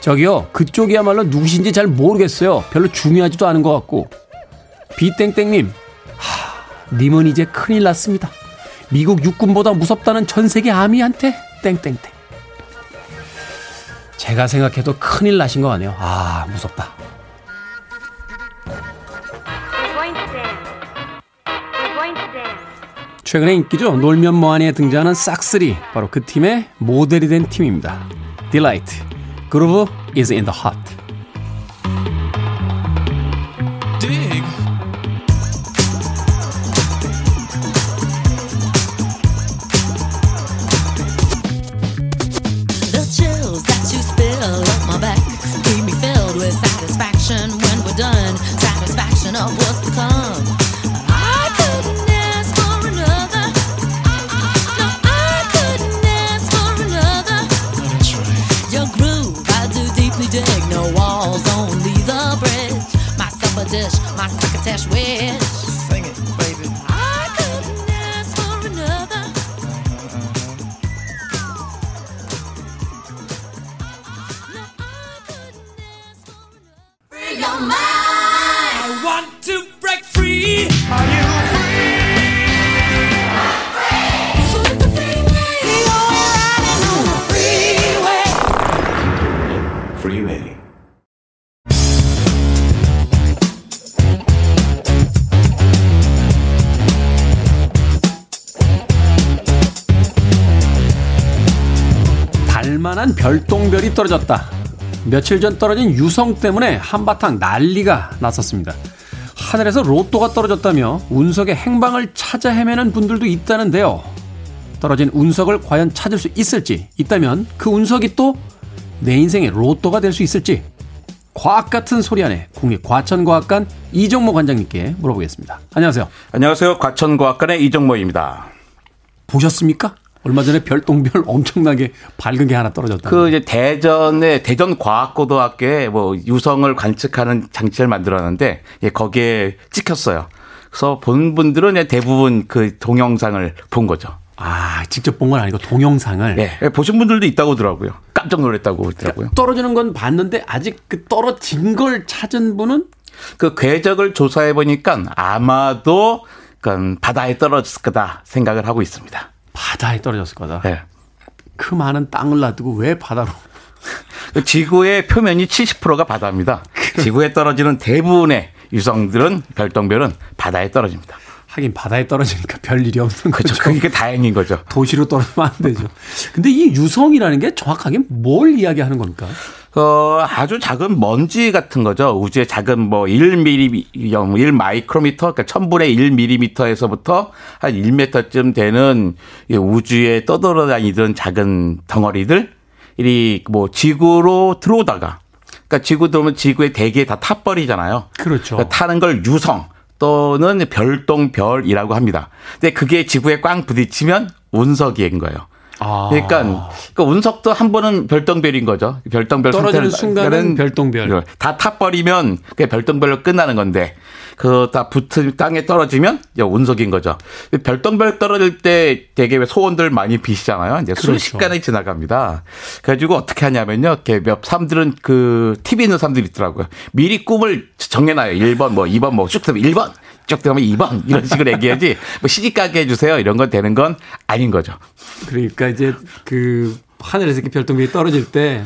저기요, 그쪽이야말로 누구신지 잘 모르겠어요. 별로 중요하지도 않은 것 같고. B땡땡님, 하, 님은 이제 큰일 났습니다. 미국 육군보다 무섭다는 전 세계 아미한테 땡땡땡. 제가 생각해도 큰일 나신 거 같네요. 아, 무섭다. 최근에 인기죠. 놀면 뭐하니에 등장하는 싹쓸이. 바로 그 팀의 모델이 된 팀입니다. Delight. Groove is in the heart. my crockettash with. 조그만한 별똥별이 떨어졌다. 며칠 전 떨어진 유성 때문에 한바탕 난리가 났었습니다. 하늘에서 로또가 떨어졌다며 운석의 행방을 찾아 헤매는 분들도 있다는데요. 떨어진 운석을 과연 찾을 수 있을지, 있다면 그 운석이 또 내 인생의 로또가 될 수 있을지, 과학 같은 소리 안에 국립과천과학관 이종모 관장님께 물어보겠습니다. 안녕하세요. 안녕하세요. 과천과학관의 이정모입니다. 보셨습니까? 얼마 전에 별똥별 (laughs) 엄청나게 밝은 게 하나 떨어졌다. 그 이제 대전에 대전 과학고등학교에 뭐 유성을 관측하는 장치를 만들었는데 예, 거기에 찍혔어요. 그래서 본 분들은 이제 대부분 그 동영상을 본 거죠. 아, 직접 본 건 아니고 동영상을. 네. 예, 보신 분들도 있다고 하더라고요. 깜짝 놀랐다고 그러더라고요. 떨어지는 건 봤는데 아직 그 떨어진 걸 찾은 분은 그 궤적을 조사해 보니까 아마도 그 바다에 떨어졌을 거다 생각을 하고 있습니다. 바다에 떨어졌을 거다. 네. 그 많은 땅을 놔두고 왜 바다로? 그 지구의 표면이 70%가 바다입니다. 지구에 떨어지는 대부분의 유성들은 별똥별은 바다에 떨어집니다. 하긴 바다에 떨어지니까 별 일이 없는 거죠. 그렇죠. 그게 다행인 거죠. 도시로 떨어지면 안 되죠. 근데 이 유성이라는 게 정확하게 뭘 이야기하는 겁니까? 어, 아주 작은 먼지 같은 거죠. 우주의 작은 뭐 1mm, 1 마이크로미터, 그러니까 1000분의 1mm에서부터 한 1m쯤 되는 이 우주에 떠돌아다니던 작은 덩어리들, 이 뭐 지구로 들어오다가, 그러니까 지구 들어오면 지구의 대기에 다 타버리잖아요. 그렇죠. 그러니까 타는 걸 유성 또는 별똥별이라고 합니다. 근데 그게 지구에 꽝 부딪히면 운석인 거예요. 아. 그러니까, 그 운석도 한 번은 별똥별인 거죠. 별똥별 떨어지는 순간은 별똥별. 다 타버리면 그게 별똥별로 끝나는 건데 그 다 붙은 땅에 떨어지면 이제 운석인 거죠. 별똥별 떨어질 때 되게 왜 소원들 많이 비시잖아요. 이제 그렇죠. 순식간에 지나갑니다. 그래가지고 어떻게 하냐면요. 이렇게 몇 사람들은 그 TV 있는 사람들이 있더라고요. 미리 꿈을 정해놔요. 1번 뭐 2번 뭐쭉 되면 1번 쭉 되면 2번 이런 식으로 얘기하지 뭐 시집 가게 해주세요. 이런 건 되는 건 아닌 거죠. 그러니까 이제 그 하늘에서 이렇게 별똥별이 떨어질 때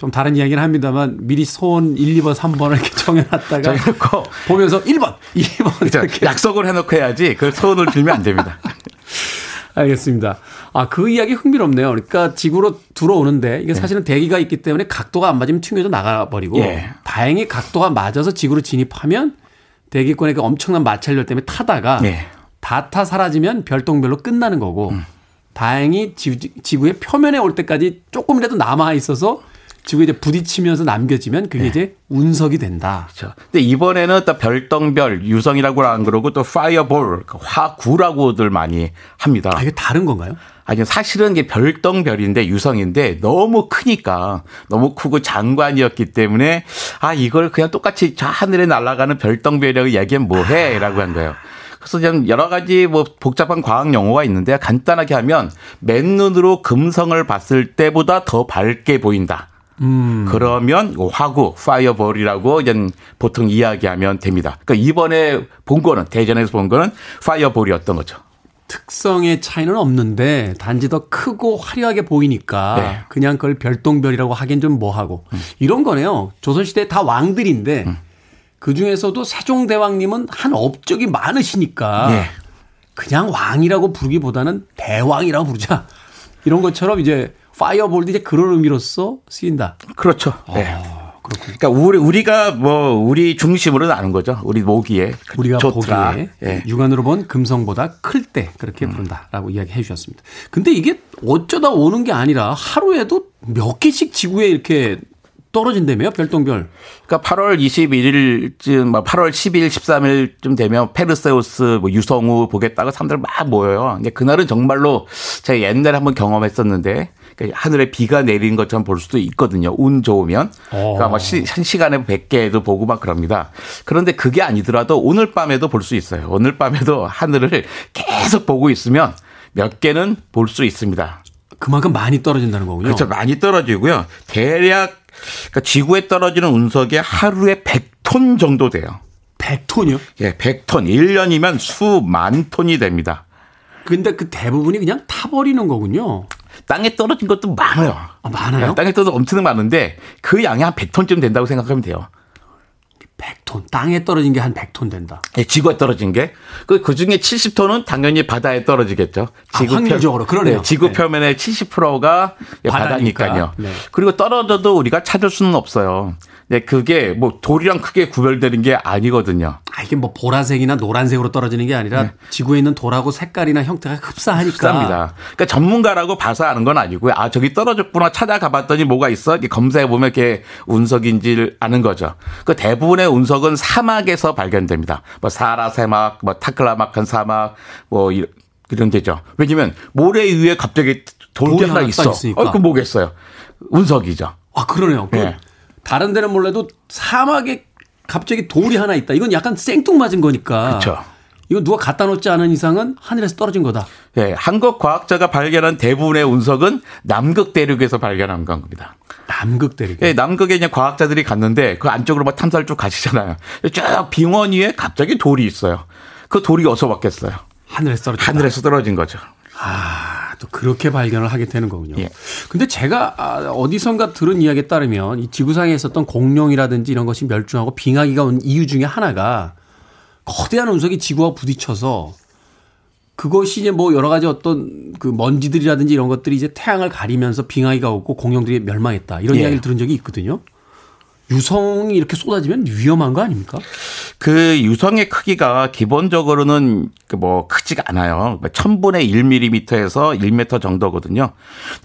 좀 다른 이야기는 합니다만 미리 소원 1, 2번, 3번을 이렇게 정해놨다가 정해놓고 보면서 1번, 2번 그렇죠. 이렇게 약속을 해놓고 해야지 그걸 소원을 들면 안 됩니다. (laughs) 알겠습니다. 아, 그 이야기 흥미롭네요. 그러니까 지구로 들어오는데 이게 사실은 대기가 있기 때문에 각도가 안 맞으면 튕겨져 나가버리고 예. 다행히 각도가 맞아서 지구로 진입하면 대기권의 그 엄청난 마찰력 때문에 타다가 예. 다타 사라지면 별똥별로 끝나는 거고 다행히 지, 지구 의 표면에 올 때까지 조금이라도 남아 있어서 지구에 이제 부딪히면서 남겨지면 그게 이제 운석이 된다. 그렇죠. 근데 이번에는 또 별똥별, 유성이라고 안 그러고 또 파이어볼, 그 화구라고들 많이 합니다. 아, 이게 다른 건가요? 아니요, 사실은 이게 별똥별인데 유성인데 너무 크니까 너무 크고 장관이었기 때문에 아 이걸 그냥 똑같이 저 하늘에 날아가는 별똥별이라고 이야기하면 뭐해라고 한 거예요. 그래서 좀 여러 가지 뭐 복잡한 과학 용어가 있는데 간단하게 하면 맨눈으로 금성을 봤을 때보다 더 밝게 보인다. 그러면 화구, fireball이라고 이제 보통 이야기하면 됩니다. 그러니까 이번에 본 거는 대전에서 본 거는 fireball이었던 거죠. 특성의 차이는 없는데 단지 더 크고 화려하게 보이니까 네. 그냥 그걸 별똥별이라고 하긴 좀 뭐하고 이런 거네요. 조선시대 다 왕들인데 그 중에서도 세종대왕님은 한 업적이 많으시니까 예. 그냥 왕이라고 부르기보다는 대왕이라고 부르자 이런 것처럼 이제 파이어볼도 이제 그런 의미로서 쓰인다. 그렇죠. 네. 그러니까 우리 우리가 뭐 우리 중심으로는 아는 거죠. 우리 모기에 우리가 좋더라. 보기에 예. 육안으로 본 금성보다 클 때 그렇게 부른다라고 이야기해 주셨습니다. 근데 이게 어쩌다 오는 게 아니라 하루에도 몇 개씩 지구에 이렇게 떨어진다며요, 별똥별. 그러니까 8월 21일쯤, 뭐 8월 10일, 13일쯤 되면 페르세우스, 뭐 유성우 보겠다고 사람들 막 모여요. 근데 그날은 정말로 제가 옛날에 한번 경험했었는데 그러니까 하늘에 비가 내리는 것처럼 볼 수도 있거든요. 운 좋으면. 그러니까 뭐 시, 한 시간에 100개도 보고 막 그럽니다. 그런데 그게 아니더라도 오늘 밤에도 볼 수 있어요. 오늘 밤에도 하늘을 계속 보고 있으면 몇 개는 볼 수 있습니다. 그만큼 많이 떨어진다는 거군요. 그렇죠. 많이 떨어지고요. 대략 그러니까 지구에 떨어지는 운석이 하루에 100톤 정도 돼요. 100톤이요? 예, 100톤. 1년이면 수만 톤이 됩니다. 근데 그 대부분이 그냥 타버리는 거군요. 땅에 떨어진 것도 많아요. 아, 많아요? 땅에 떨어져 엄청 많은데 그 양이 한 100톤쯤 된다고 생각하면 돼요. 100톤. 땅에 떨어진 게 한 100톤 된다. 예, 지구에 떨어진 게. 그, 그 중에 70톤은 당연히 바다에 떨어지겠죠. 아, 확률적으로 그러네요. 네, 지구 네. 표면의 70%가 바다니까. 바다니까요. 네. 그리고 떨어져도 우리가 찾을 수는 없어요. 네, 그게 뭐 돌이랑 크게 구별되는 게 아니거든요. 아, 이게 뭐 보라색이나 노란색으로 떨어지는 게 아니라 지구에 있는 돌하고 색깔이나 형태가 흡사하니까. 흡사합니다. 그러니까 전문가라고 봐서 아는 건 아니고요. 아 저기 떨어졌구나 찾아가 봤더니 뭐가 있어? 검사해 보면 이렇게 운석인지를 아는 거죠. 그 대부분의 운석은 사막에서 발견됩니다. 뭐 사하라 사막, 뭐 타클라마칸 사막, 뭐 이- 이런 데죠. 왜냐면 모래 위에 갑자기 돌이 하나 있어. 있으니까. 어, 그 뭐겠어요? 운석이죠. 아, 그러네요. 그 네. 다른 데는 몰라도 사막에 갑자기 돌이 하나 있다. 이건 약간 생뚱맞은 거니까. 그쵸. 이건 누가 갖다 놓지 않은 이상은 하늘에서 떨어진 거다. 예, 한국 과학자가 발견한 대부분의 운석은 남극 대륙에서 발견한 겁니다. 남극 대륙. 예, 남극에 이제 과학자들이 갔는데 그 안쪽으로 막 탐사를 쭉 가시잖아요. 쭉 빙원 위에 갑자기 돌이 있어요. 그 돌이 어디서 왔겠어요? 하늘에서 떨어진 하늘에서 떨어진 거죠. 아, 또 그렇게 발견을 하게 되는 거군요. 예. 근데 제가 아, 어디선가 들은 이야기에 따르면 이 지구상에 있었던 공룡이라든지 이런 것이 멸종하고 빙하기가 온 이유 중에 하나가 거대한 운석이 지구와 부딪혀서 그것이 이제 뭐 여러 가지 어떤 그 먼지들이라든지 이런 것들이 이제 태양을 가리면서 빙하기가 오고 공룡들이 멸망했다. 이런 예. 이야기를 들은 적이 있거든요. 유성이 이렇게 쏟아지면 위험한 거 아닙니까? 그 유성의 크기가 기본적으로는 그뭐 크지가 않아요. 뭐 천분의 1mm에서 1m 정도거든요.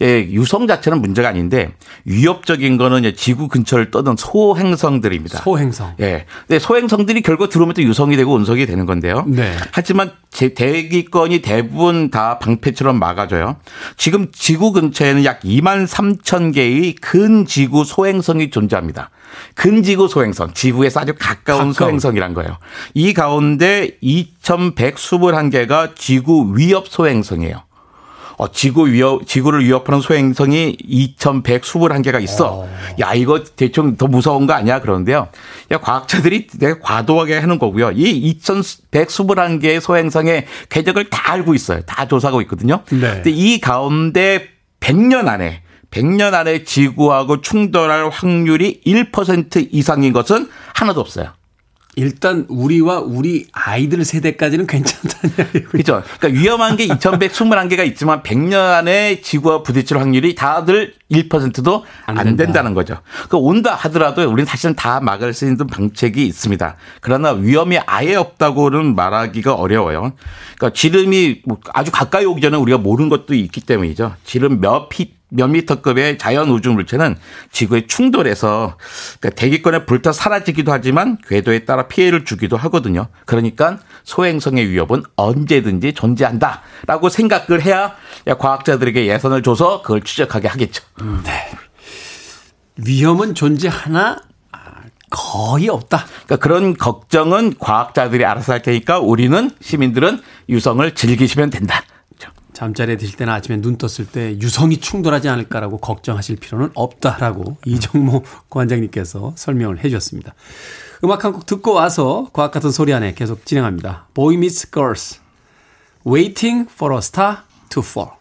예, 유성 자체는 문제가 아닌데 위협적인 거는 이제 지구 근처를 떠든 소행성들입니다. 소행성. 예. 근데 소행성들이 결국 들어오면 또 유성이 되고 운석이 되는 건데요. 네. 하지만 제 대기권이 대부분 다 방패처럼 막아줘요. 지금 지구 근처에는 약 2만 3천 개의 근지구 소행성이 존재합니다. 근지구 소행성, 지구에서 아주 가까운 가까운. 소행성이란 거예요. 이 가운데 2,121개가 지구 위협 소행성이에요. 어, 지구 위협, 지구를 위협하는 소행성이 2,121개가 있어. 야, 이거 대충 더 무서운 거 아니야? 그러는데요. 야, 과학자들이 되게 과도하게 하는 거고요. 이 2,121개의 소행성의 궤적을 다 알고 있어요. 다 조사하고 있거든요. 네. 근데 이 가운데 100년 안에 100년 안에 지구하고 충돌할 확률이 1% 이상인 것은 하나도 없어요. 일단 우리와 우리 아이들 세대까지는 괜찮다는 (laughs) 이야기고 그렇죠. 그러니까 위험한 게 2,121개가 있지만 100년 안에 지구와 부딪힐 확률이 다들 1%도 안 안, 된다. 된다는 거죠. 그 온다 하더라도 우리는 사실은 다 막을 수 있는 방책이 있습니다. 그러나 위험이 아예 없다고는 말하기가 어려워요. 그러니까 지름이 뭐 아주 가까이 오기 전에 우리가 모르는 것도 있기 때문이죠. 지름 몇 피, 몇 미터급의 자연 우주 물체는 지구에 충돌해서 그러니까 대기권에 불타 사라지기도 하지만 궤도에 따라 피해를 주기도 하거든요. 그러니까 소행성의 위협은 언제든지 존재한다라고 생각을 해야 과학자들에게 예산을 줘서 그걸 추적하게 하겠죠. 위험은 존재하나 아, 거의 없다. 그러니까 그런 걱정은 과학자들이 알아서 할 테니까 우리는 시민들은 유성을 즐기시면 된다. 잠자리에 드실 때나 아침에 눈 떴을 때 유성이 충돌하지 않을까라고 걱정하실 필요는 없다라고 이정모 (laughs) 관장님께서 설명을 해 주셨습니다. 음악 한 곡 듣고 와서 과학 같은 소리 안에 계속 진행합니다. Boy Meets Girls, Waiting for a Star to Fall.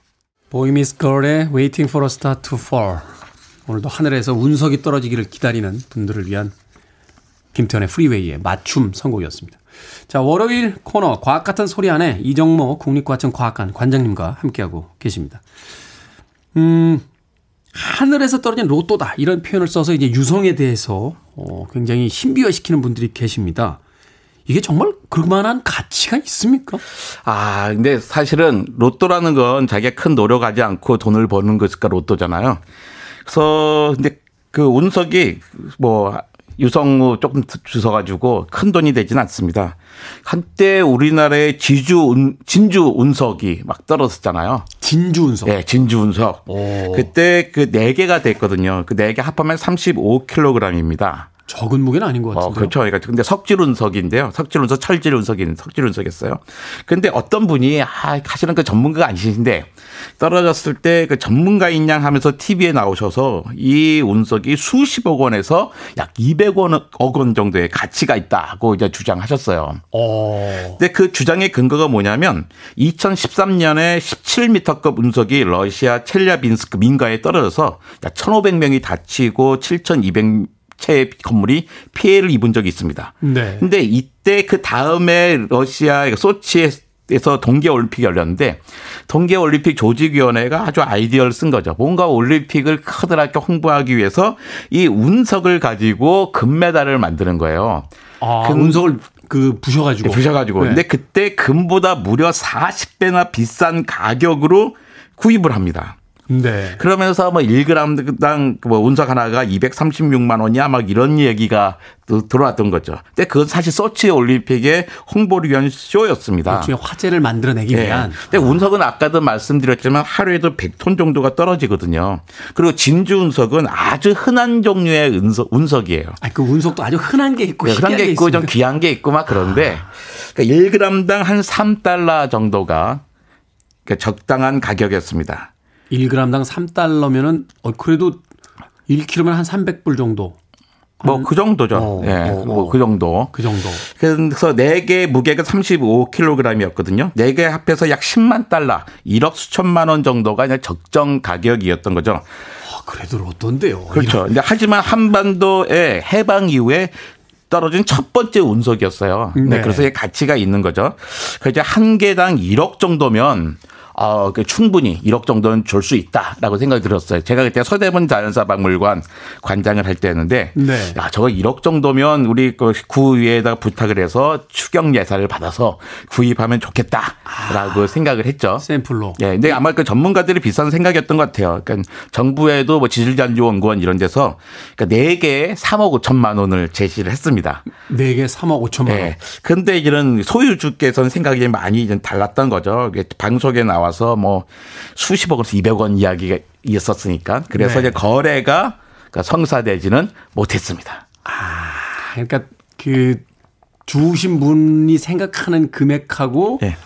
Boy Meets Girl의 Waiting for a Star to Fall. 오늘도 하늘에서 운석이 떨어지기를 기다리는 분들을 위한 김태현의 프리웨이의 맞춤 선곡이었습니다. 자, 월요일 코너 과학 같은 소리 안에 이정모 국립과천 과학관 관장님과 함께하고 계십니다. 음, 하늘에서 떨어진 로또다 이런 표현을 써서 이제 유성에 대해서 어, 굉장히 신비화시키는 분들이 계십니다. 이게 정말 그만한 가치가 있습니까? 아, 근데 사실은 로또라는 건 자기가 큰 노력하지 않고 돈을 버는 것이니까 로또잖아요. 그래서 근데 그 운석이 뭐 유성우 조금 주워가지고 큰 돈이 되지는 않습니다. 한때 우리나라의 지주 운, 진주 운석이 막 떨어졌잖아요. 진주 운석. 네, 진주 운석. 오. 그때 그네 개가 됐거든요. 그네개 합하면 35kg입니다. 적은 무게는 아닌 것 어, 같은데요. 그렇죠. 그러니까 근데 석질 운석인데요. 석질 운석, 철질 운석인 석질 운석이었어요. 근데 어떤 분이 아, 사실은 그 전문가가 아니신데 떨어졌을 때 그 전문가인 양 하면서 TV에 나오셔서 이 운석이 수십억 원에서 약 200억 원 정도의 가치가 있다고 이제 주장하셨어요. 어. 근데 그 주장의 근거가 뭐냐면 2013년에 17m급 운석이 러시아 첼야빈스크 민가에 떨어져서 약 1,500명이 다치고 7,200 채 건물이 피해를 입은 적이 있습니다. 네. 근데 이때 그 다음에 러시아 소치에서 동계 올림픽이 열렸는데 동계 올림픽 조직위원회가 아주 아이디어를 쓴 거죠. 뭔가 올림픽을 커다랗게 홍보하기 위해서 이 운석을 가지고 금메달을 만드는 거예요. 아, 금- 운석을 그 부셔가지고. 부셔가지고. 네. 근데 그때 금보다 무려 40배나 비싼 가격으로 구입을 합니다. 네. 그러면서 뭐 1g당 뭐 운석 하나가 236만 원이야 막 이런 얘기가 또 들어왔던 거죠. 근데 그건 사실 소치 올림픽의 홍보를 위한 쇼였습니다. 일종의 화제를 만들어내기 예. 위한. 근데 운석은 아까도 말씀드렸지만 하루에도 100톤 정도가 떨어지거든요. 그리고 진주 운석은 아주 흔한 종류의 운석, 운석이에요. 아, 그 운석도 아주 흔한 게 있고 네, 흔한 게 게 있고 좀. 귀한 게 있고 막 그런데 그러니까 1g당 한 3달러 정도가 그러니까 적당한 가격이었습니다. 1g당 3달러면은 어 그래도 1kg면 한 300불 정도. 뭐 그 정도죠. 어, 예, 어, 뭐 어. 그 정도. 그 정도. 그래서 4개 무게가 35kg이었거든요. 4개 합해서 약 10만 달러, 1억 수천만 원 정도가 그냥 적정 가격이었던 거죠. 아, 그래도 어떤데요? 그렇죠. 근데 하지만 한반도의 해방 이후에 떨어진 첫 번째 운석이었어요. 네. 네. 그래서 가치가 있는 거죠. 그 이제 한 개당 1억 정도면 어, 그 충분히 1억 정도는 줄 수 있다라고 생각이 들었어요. 제가 그때 서대문 자연사박물관 관장을 할 때였는데, 네. 야, 저거 1억 정도면 우리 그 구의회에다가 부탁을 해서 추경 예산을 받아서 구입하면 좋겠다라고 생각을 했죠. 샘플로. 예, 근데 아마 그 전문가들이 비싼 생각이었던 것 같아요. 그러니까 정부에도 뭐 지질잔주연구원 이런 데서 그러니까 4개에 3억 5천만 원을 제시를 했습니다. 4개 3억 5천만 원. 예. 근데 이런 소유주께서는 생각이 많이 좀 달랐던 거죠. 방송에 나와 서 뭐 수십억에서 200원 이야기가 있었으니까. 그래서 네. 이제 거래가 그러니까 성사되지는 못했습니다. 그러니까 그 주우신 분이 생각하는 금액하고 예.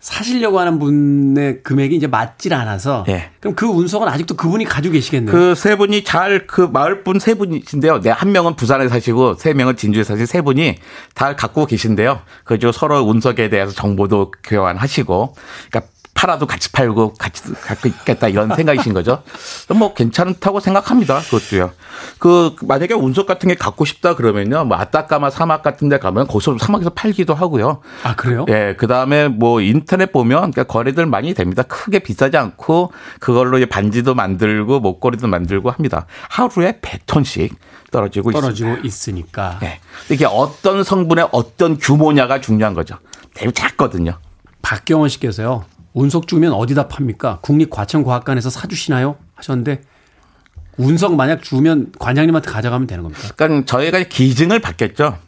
사시려고 하는 분의 금액이 이제 맞질 않아서 예. 그럼 그 운석은 아직도 그분이 가지고 계시겠네요. 그 세 분이 잘 그 마을 분 세 분이신데요. 네, 한 명은 부산에 사시고 세 명은 진주에 사신 세 분이 다 갖고 계신데요. 그죠 서로 운석에 대해서 정보도 교환하시고, 그러니까 팔아도 같이 팔고 같이 갖고 있겠다 이런 생각이신 거죠. 뭐 괜찮다고 생각합니다. 그것도요. 그 만약에 운석 같은 게 갖고 싶다 그러면요, 뭐 아따까마 사막 같은 데 가면 거기서 사막에서 팔기도 하고요. 아 그래요? 예, 그 다음에 뭐 인터넷 보면 그러니까 거래들 많이 됩니다. 크게 비싸지 않고 그걸로 이제 반지도 만들고 목걸이도 만들고 합니다. 하루에 100톤씩 떨어지고 떨어지고. 있으니까. 예. 이게 어떤 성분의 어떤 규모냐가 중요한 거죠. 되게 작거든요. 박경원 씨께서요. 운석 주면 어디다 팝니까? 국립과천과학관에서 사주시나요? 하셨는데 운석 만약 주면 관장님한테 가져가면 되는 겁니까? 그러니까 저희가 기증을 받겠죠.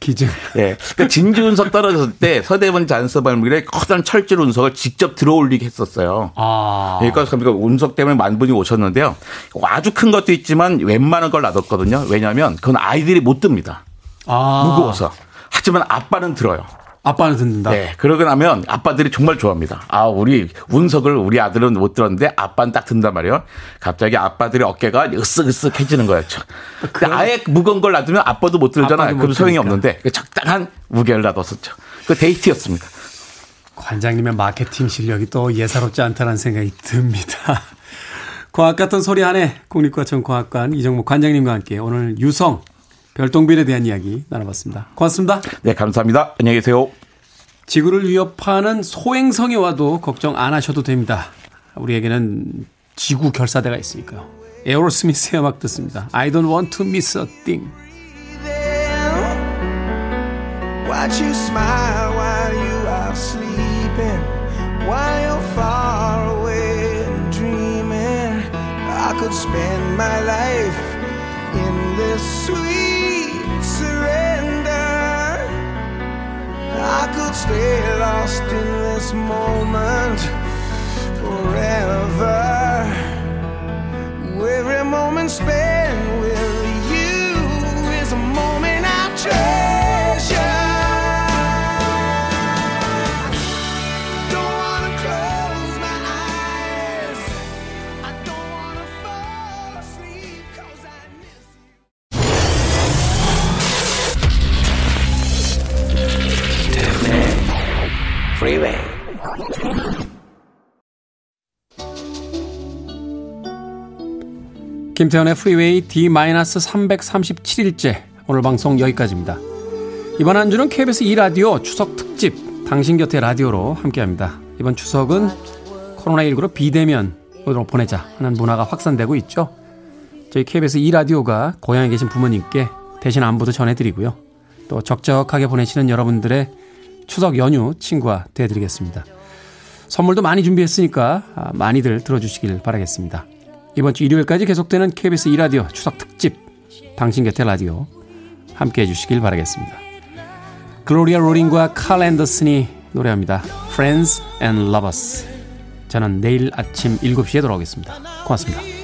기증. (laughs) 예. 그러니까 진주 운석 떨어졌을 때 서대문 잔서발물에 커다란 철질 운석을 직접 들어올리게 했었어요. 아. 그러니까 그러니까 운석 때문에 만 분이 오셨는데요. 아주 큰 것도 있지만 웬만한 걸 놔뒀거든요. 왜냐하면 그건 아이들이 못 듭니다. 아. 무거워서. 하지만 아빠는 들어요. 아빠는 듣는다. 네. 그러고 나면 아빠들이 정말 좋아합니다. 아, 우리 운석을 우리 아들은 못 들었는데 아빠는 딱 든단 말이에요. 갑자기 아빠들의 어깨가 으쓱으쓱해지는 거였죠. 근데 아예 무거운 걸 놔두면 아빠도 못 들잖아요. 못 그럼 소용이. 없는데 그 적당한 무게를 놔뒀었죠. 그 데이트였습니다. 관장님의 마케팅 실력이 또 예사롭지 않다는 생각이 듭니다. (laughs) 과학 같은 소리 안에 국립과천 과학관 이정목 관장님과 함께 오늘 유성 별똥별에 대한 이야기 나눠봤습니다. 고맙습니다. 네, 감사합니다. 안녕히 계세요. 지구를 위협하는 소행성이 와도 걱정 안 하셔도 됩니다. 우리에게는 지구 결사대가 있으니까요. 에어로스미스의 음악 듣습니다. I don't want to miss a thing. Watch you smile while you are sleeping, while you're far away and dreaming. I could spend my life in this sweet I could stay lost in this moment forever. Every moment spent with you is a moment I treasure. Freeway. 김태현의 프리웨이 D-337일째 오늘 방송 여기까지입니다. 이번 한 주는 KBS 2라디오 추석 특집 당신 곁에 라디오로 함께합니다. 이번 추석은 코로나19로 비대면으로 보내자 하는 문화가 확산되고 있죠. 저희 KBS 2라디오가 고향에 계신 부모님께 대신 안부도 전해드리고요. 또 적적하게 보내시는 여러분들의 추석 연휴 친구가 되어드리겠습니다. 선물도 많이 준비했으니까 아, 많이들 들어주시길 바라겠습니다. 이번 주 일요일까지 계속되는 KBS 2라디오 추석 특집 당신 곁에 라디오 함께 해 주시길 바라겠습니다. 글로리아 로링과 칼 앤더슨이 노래합니다. Friends and Lovers. 저는 내일 아침 7시에 돌아오겠습니다. 고맙습니다.